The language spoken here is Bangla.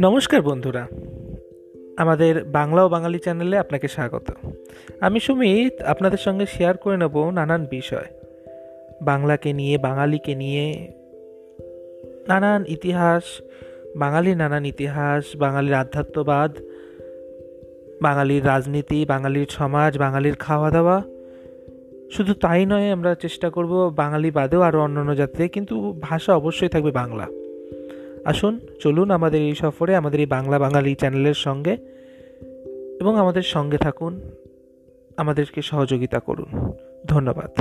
নমস্কার বন্ধুরা। আমাদের বাংলা ও বাঙালি চ্যানেলে আপনাকে স্বাগত। আমি সুমিত, আপনাদের সঙ্গে শেয়ার করে নেব নানান বিষয়। বাংলাকে নিয়ে, বাঙালিকে নিয়ে নানান ইতিহাস, বাঙালির নানান ইতিহাস, বাঙালির আধ্যাত্মবাদ, বাঙালির রাজনীতি, বাঙালির সমাজ, বাঙালির খাওয়া দাওয়া শুধু তাই নয়, আমরা চেষ্টা করব বাঙালি বাদেও আরও অন্যান্য জাতিতে কিন্তু ভাষা অবশ্যই থাকবে বাংলা। আসুন, চলুন আমাদের এই সফরে, আমাদের এই বাংলা বাঙালি চ্যানেলের সঙ্গে এবং আমাদের সঙ্গে থাকুন, আমাদেরকে সহযোগিতা করুন। ধন্যবাদ।